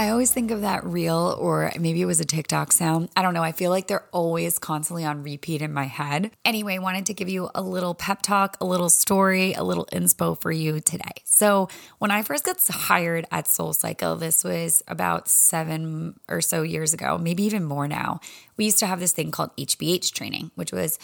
I always think of that reel, or maybe it was a TikTok sound. I don't know. I feel like they're always constantly on repeat in my head. Anyway, wanted to give you a little pep talk, a little story, a little inspo for you today. So, when I first got hired at Soul Cycle, this was about seven or so years ago, maybe even more now. We used to have this thing called HBH training, which was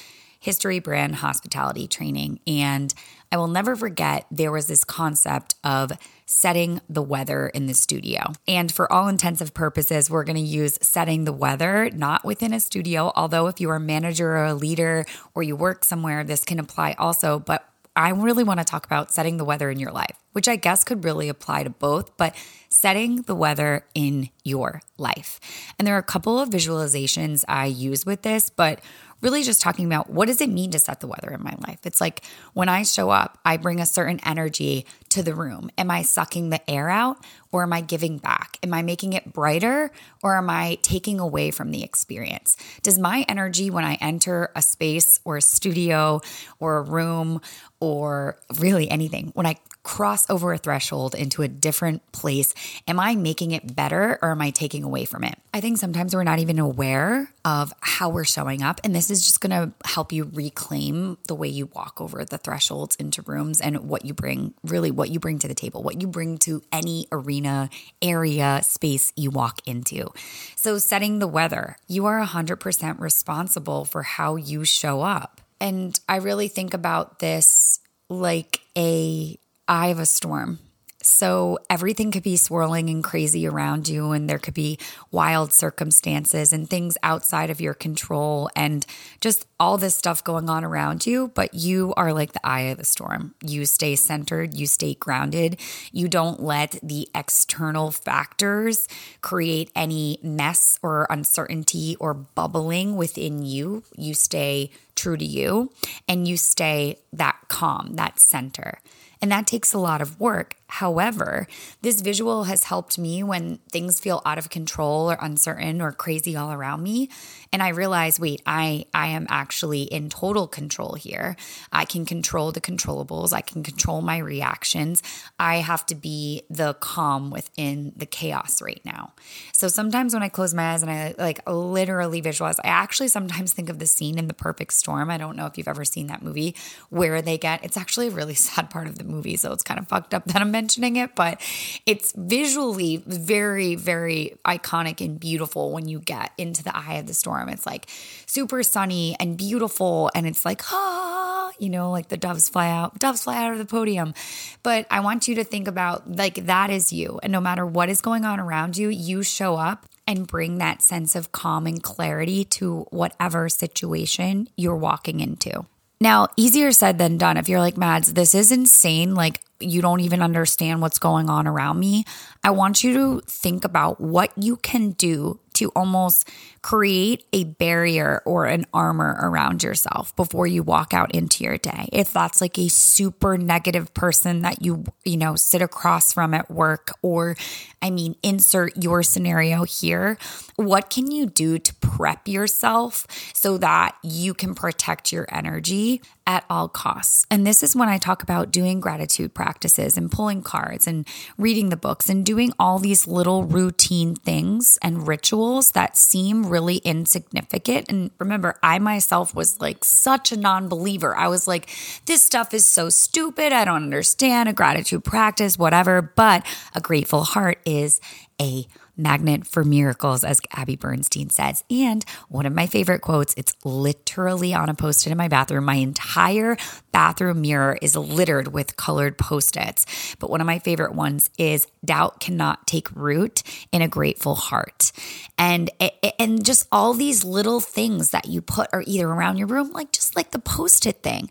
history brand hospitality training. And I will never forget there was this concept of setting the weather in the studio. And for all intensive purposes, we're going to use setting the weather not within a studio, although if you are a manager or a leader or you work somewhere, this can apply also. But I really want to talk about setting the weather in your life, which I guess could really apply to both, but setting the weather in your life. And there are a couple of visualizations I use with this, but really just talking about what does it mean to set the weather in my life? It's like when I show up, I bring a certain energy to the room. Am I sucking the air out or am I giving back? Am I making it brighter or am I taking away from the experience? Does my energy when I enter a space or a studio or a room or really anything, when I cross over a threshold into a different place, am I making it better or am I taking away from it? I think sometimes we're not even aware of how we're showing up. And this is just going to help you reclaim the way you walk over the thresholds into rooms and what you bring, really, what you bring to the table, what you bring to any arena, area, space you walk into. So, setting the weather, you are 100% responsible for how you show up. And I really think about this like a eye of a storm. So everything could be swirling and crazy around you, and there could be wild circumstances and things outside of your control, and just all this stuff going on around you. But you are like the eye of the storm. You stay centered, you stay grounded. You don't let the external factors create any mess or uncertainty or bubbling within you. You stay true to you and you stay that calm, that center. And that takes a lot of work. However, this visual has helped me when things feel out of control or uncertain or crazy all around me. And I realize, wait, I, I am actually in total control here. I can control the controllables. I can control my reactions. I have to be the calm within the chaos right now. So sometimes when I close my eyes and I like literally visualize, I actually sometimes think of the scene in The Perfect Storm. I don't know if you've ever seen that movie where they get, it's actually a really sad part of the movie. So it's kind of fucked up that I'm mentioning it, but it's visually very, very iconic and beautiful when you get into the eye of the storm. It's like super sunny and beautiful, and it's like, ah, you know, like the doves fly out, doves fly out of the podium. But I want you to think about like that is you. And no matter what is going on around you, you show up and bring that sense of calm and clarity to whatever situation you're walking into. Now, easier said than done. If you're like, Mads, this is insane. Like, you don't even understand what's going on around me. I want you to think about what you can do to almost create a barrier or an armor around yourself before you walk out into your day. If that's like a super negative person that you, you know, sit across from at work, or I mean, insert your scenario here, what can you do to prep yourself so that you can protect your energy at all costs? And this is when I talk about doing gratitude practices and pulling cards and reading the books and doing all these little routine things and rituals that seem really insignificant. And remember, I myself was like such a non believer. I was like, this stuff is so stupid. I don't understand a gratitude practice, whatever. But a grateful heart is a magnet for miracles, as Gabby Bernstein says. And one of my favorite quotes, it's literally on a post it in my bathroom. My entire bathroom mirror is littered with colored post its. But one of my favorite ones is doubt cannot take root in a grateful heart. And, and just all these little things that you put are either around your room, like just like the post it thing.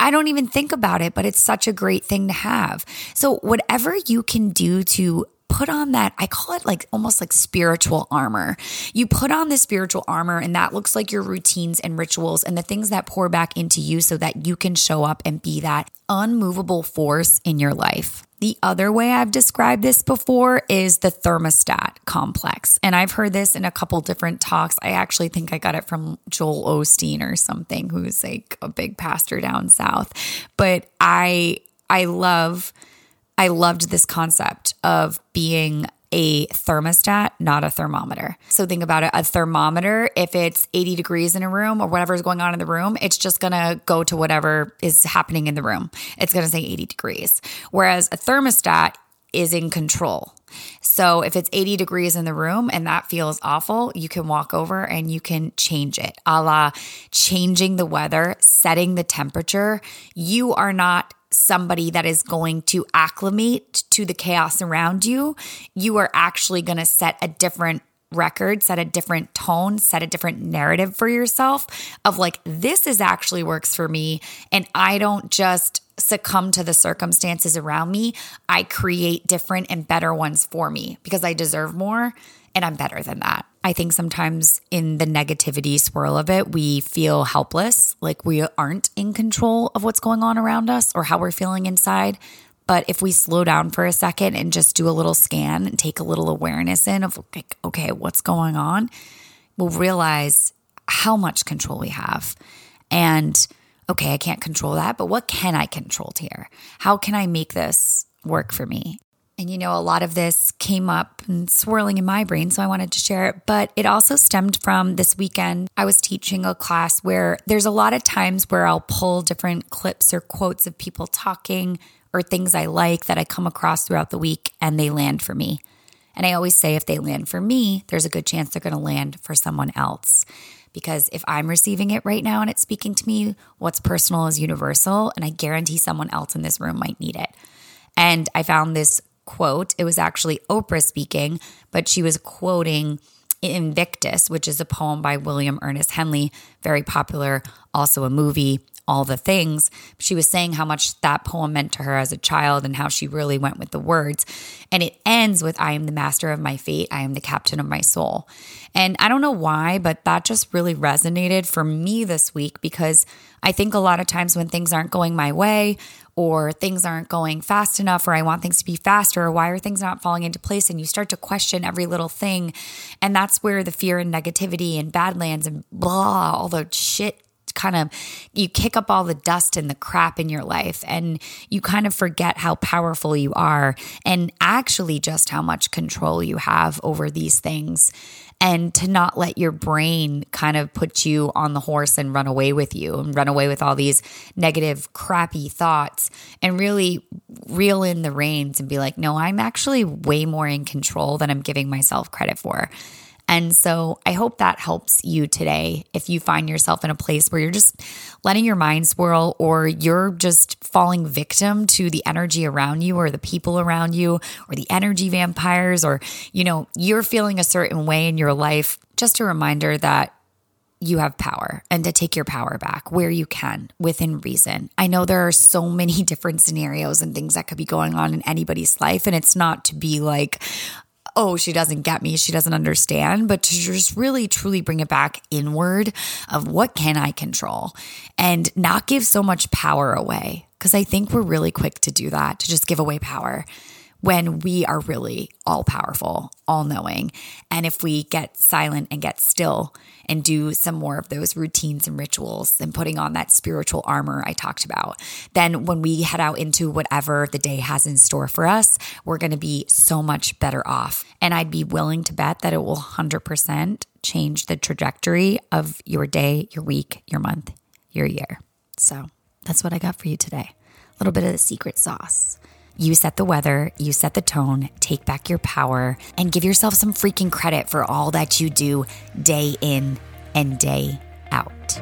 I don't even think about it, but it's such a great thing to have. So, whatever you can do to put on that, I call it like almost like spiritual armor. You put on the spiritual armor, and that looks like your routines and rituals and the things that pour back into you so that you can show up and be that unmovable force in your life. The other way I've described this before is the thermostat complex. And I've heard this in a couple different talks. I actually think I got it from Joel Osteen or something, who's like a big pastor down south. But I I love I loved this concept of being a thermostat, not a thermometer. So think about it a thermometer, if it's 80 degrees in a room or whatever is going on in the room, it's just gonna go to whatever is happening in the room. It's gonna say 80 degrees. Whereas a thermostat is in control. So if it's 80 degrees in the room and that feels awful, you can walk over and you can change it, a la changing the weather, setting the temperature. You are not somebody that is going to acclimate to the chaos around you. You are actually going to set a different record, set a different tone, set a different narrative for yourself of like, this is actually works for me. And I don't just succumb to the circumstances around me. I create different and better ones for me because I deserve more and I'm better than that. I think sometimes in the negativity swirl of it, we feel helpless, like we aren't in control of what's going on around us or how we're feeling inside. But if we slow down for a second and just do a little scan and take a little awareness in of like, okay, what's going on, we'll realize how much control we have. And okay, I can't control that, but what can I control here? How can I make this work for me? And you know, a lot of this came up and swirling in my brain, so I wanted to share it. But it also stemmed from this weekend. I was teaching a class where there's a lot of times where I'll pull different clips or quotes of people talking or things I like that I come across throughout the week and they land for me. And I always say if they land for me, there's a good chance they're going to land for someone else. Because if I'm receiving it right now and it's speaking to me, what's personal is universal. And I guarantee someone else in this room might need it. And I found this quote. It was actually Oprah speaking, but she was quoting Invictus, which is a poem by William Ernest Henley, very popular, also a movie all the things. She was saying how much that poem meant to her as a child and how she really went with the words. And it ends with I am the master of my fate, I am the captain of my soul. And I don't know why, but that just really resonated for me this week because I think a lot of times when things aren't going my way or things aren't going fast enough or I want things to be faster or why are things not falling into place and you start to question every little thing and that's where the fear and negativity and badlands and blah all the shit kind of you kick up all the dust and the crap in your life and you kind of forget how powerful you are and actually just how much control you have over these things and to not let your brain kind of put you on the horse and run away with you and run away with all these negative, crappy thoughts and really reel in the reins and be like, no, I'm actually way more in control than I'm giving myself credit for. And so I hope that helps you today if you find yourself in a place where you're just letting your mind swirl or you're just falling victim to the energy around you or the people around you or the energy vampires or, you know, you're feeling a certain way in your life. Just a reminder that you have power and to take your power back where you can within reason. I know there are so many different scenarios and things that could be going on in anybody's life. And it's not to be like, oh, she doesn't get me, she doesn't understand, but to just really truly bring it back inward of what can I control and not give so much power away. Because I think we're really quick to do that, to just give away power when we are really all powerful, all knowing. And if we get silent and get still and do some more of those routines and rituals and putting on that spiritual armor I talked about, then when we head out into whatever the day has in store for us, we're going to be so much better off. And I'd be willing to bet that it will 100% change the trajectory of your day, your week, your month, your year. So that's what I got for you today. A little bit of the secret sauce. You set the weather, you set the tone, take back your power, and give yourself some freaking credit for all that you do day in and day out.